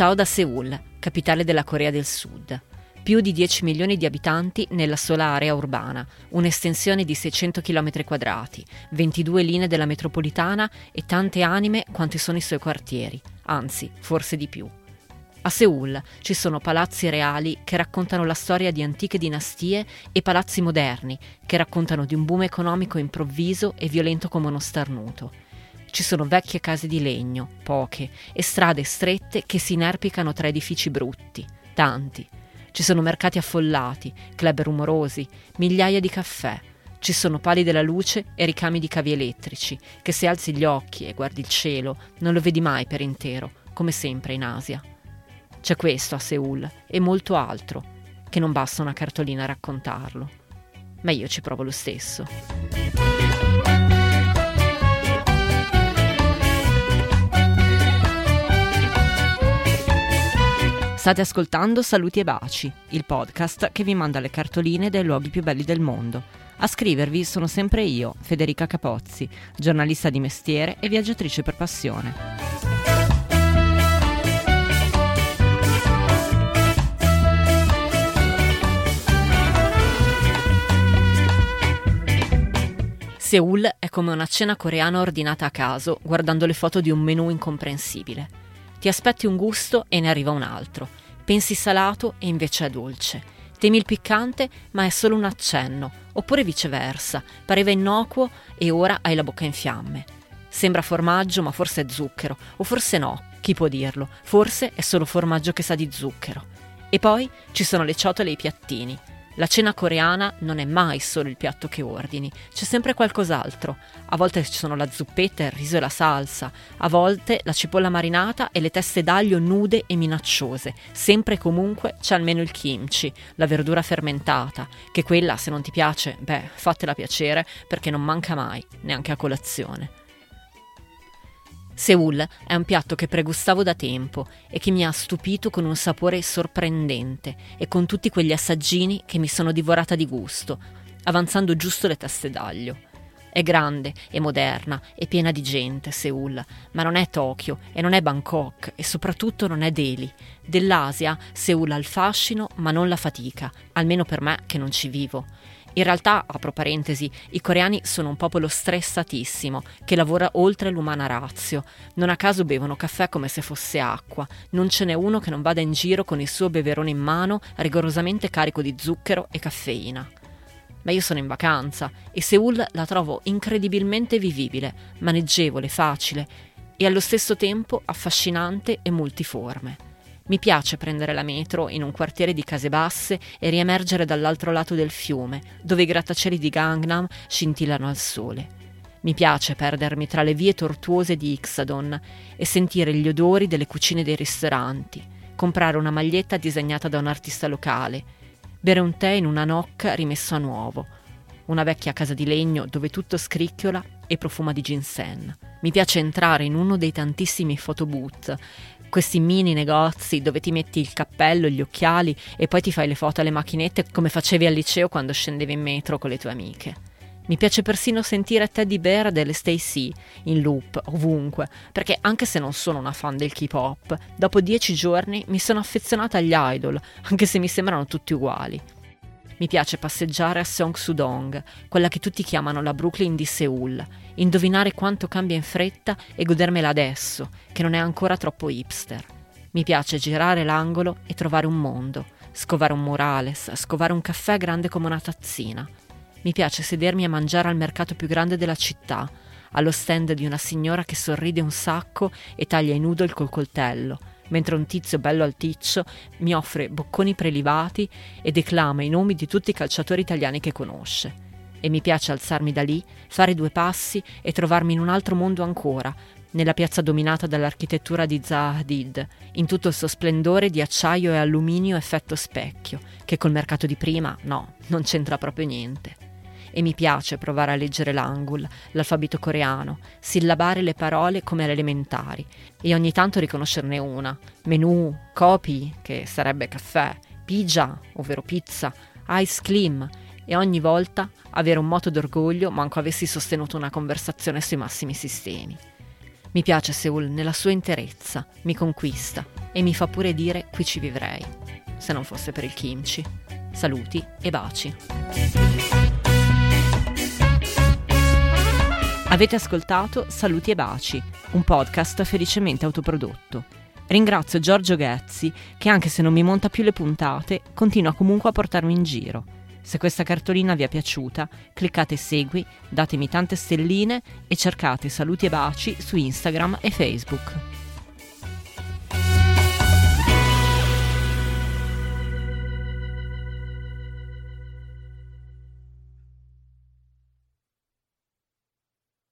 Ciao da Seoul, capitale della Corea del Sud. Più di 10 milioni di abitanti nella sola area urbana, un'estensione di 600 km quadrati, 22 linee della metropolitana e tante anime quanti sono i suoi quartieri, anzi, forse di più. A Seoul ci sono palazzi reali che raccontano la storia di antiche dinastie e palazzi moderni che raccontano di un boom economico improvviso e violento come uno starnuto. Ci sono vecchie case di legno, poche, e strade strette che si inerpicano tra edifici brutti, tanti. Ci sono mercati affollati, club rumorosi, migliaia di caffè. Ci sono pali della luce e ricami di cavi elettrici, che se alzi gli occhi e guardi il cielo non lo vedi mai per intero, come sempre in Asia. C'è questo a Seoul e molto altro, che non basta una cartolina a raccontarlo. Ma io ci provo lo stesso. State ascoltando Saluti e Baci, il podcast che vi manda le cartoline dai luoghi più belli del mondo. A scrivervi sono sempre io, Federica Capozzi, giornalista di mestiere e viaggiatrice per passione. Seoul è come una cena coreana ordinata a caso, guardando le foto di un menù incomprensibile. Ti aspetti un gusto e ne arriva un altro. Pensi salato e invece è dolce. Temi il piccante, ma è solo un accenno, oppure viceversa, pareva innocuo e ora hai la bocca in fiamme. Sembra formaggio, ma forse è zucchero, o forse no, chi può dirlo? Forse è solo formaggio che sa di zucchero. E poi ci sono le ciotole e i piattini. La cena coreana non è mai solo il piatto che ordini, c'è sempre qualcos'altro. A volte ci sono la zuppetta, il riso e la salsa, a volte la cipolla marinata e le teste d'aglio nude e minacciose. Sempre e comunque c'è almeno il kimchi, la verdura fermentata, che quella se non ti piace, beh, fatela piacere perché non manca mai, neanche a colazione. Seoul è un piatto che pregustavo da tempo e che mi ha stupito con un sapore sorprendente e con tutti quegli assaggini che mi sono divorata di gusto, avanzando giusto le teste d'aglio. È grande, è moderna, è piena di gente, Seoul, ma non è Tokyo e non è Bangkok e soprattutto non è Delhi. Dell'Asia Seoul ha il fascino ma non la fatica, almeno per me che non ci vivo. In realtà, apro parentesi, i coreani sono un popolo stressatissimo, che lavora oltre l'umana razio. Non a caso bevono caffè come se fosse acqua. Non ce n'è uno che non vada in giro con il suo beverone in mano, rigorosamente carico di zucchero e caffeina. Ma io sono in vacanza e Seoul la trovo incredibilmente vivibile, maneggevole, facile e allo stesso tempo affascinante e multiforme. Mi piace prendere la metro in un quartiere di case basse e riemergere dall'altro lato del fiume, dove i grattacieli di Gangnam scintillano al sole. Mi piace perdermi tra le vie tortuose di Ixadon e sentire gli odori delle cucine dei ristoranti, comprare una maglietta disegnata da un artista locale, bere un tè in una nocca rimesso a nuovo, una vecchia casa di legno dove tutto scricchiola e profuma di ginseng. Mi piace entrare in uno dei tantissimi photobooth questi mini negozi dove ti metti il cappello, gli occhiali e poi ti fai le foto alle macchinette come facevi al liceo quando scendevi in metro con le tue amiche. Mi piace persino sentire Teddy Bear delle Stacey in loop ovunque, perché anche se non sono una fan del K-pop, dopo dieci giorni mi sono affezionata agli idol, anche se mi sembrano tutti uguali. Mi piace passeggiare a Seong-Sudong, quella che tutti chiamano la Brooklyn di Seoul, indovinare quanto cambia in fretta e godermela adesso, che non è ancora troppo hipster. Mi piace girare l'angolo e trovare un mondo, scovare un murales, scovare un caffè grande come una tazzina. Mi piace sedermi a mangiare al mercato più grande della città, allo stand di una signora che sorride un sacco e taglia i noodle col coltello, mentre un tizio bello alticcio mi offre bocconi prelibati e declama i nomi di tutti i calciatori italiani che conosce. E mi piace alzarmi da lì, fare due passi e trovarmi in un altro mondo ancora, nella piazza dominata dall'architettura di Zaha Hadid, in tutto il suo splendore di acciaio e alluminio effetto specchio, che col mercato di prima, no, non c'entra proprio niente e mi piace provare a leggere l'angul, l'alfabeto coreano, sillabare le parole come alle elementari e ogni tanto riconoscerne una. Menù, copy, che sarebbe caffè, pija, ovvero pizza, ice cream e ogni volta avere un moto d'orgoglio manco avessi sostenuto una conversazione sui massimi sistemi. Mi piace Seoul nella sua interezza, mi conquista e mi fa pure dire qui ci vivrei, se non fosse per il kimchi. Saluti e baci. Avete ascoltato Saluti e baci, un podcast felicemente autoprodotto. Ringrazio Giorgio Ghezzi che anche se non mi monta più le puntate, continua comunque a portarmi in giro. Se questa cartolina vi è piaciuta, cliccate segui, datemi tante stelline e cercate saluti e baci su Instagram e Facebook.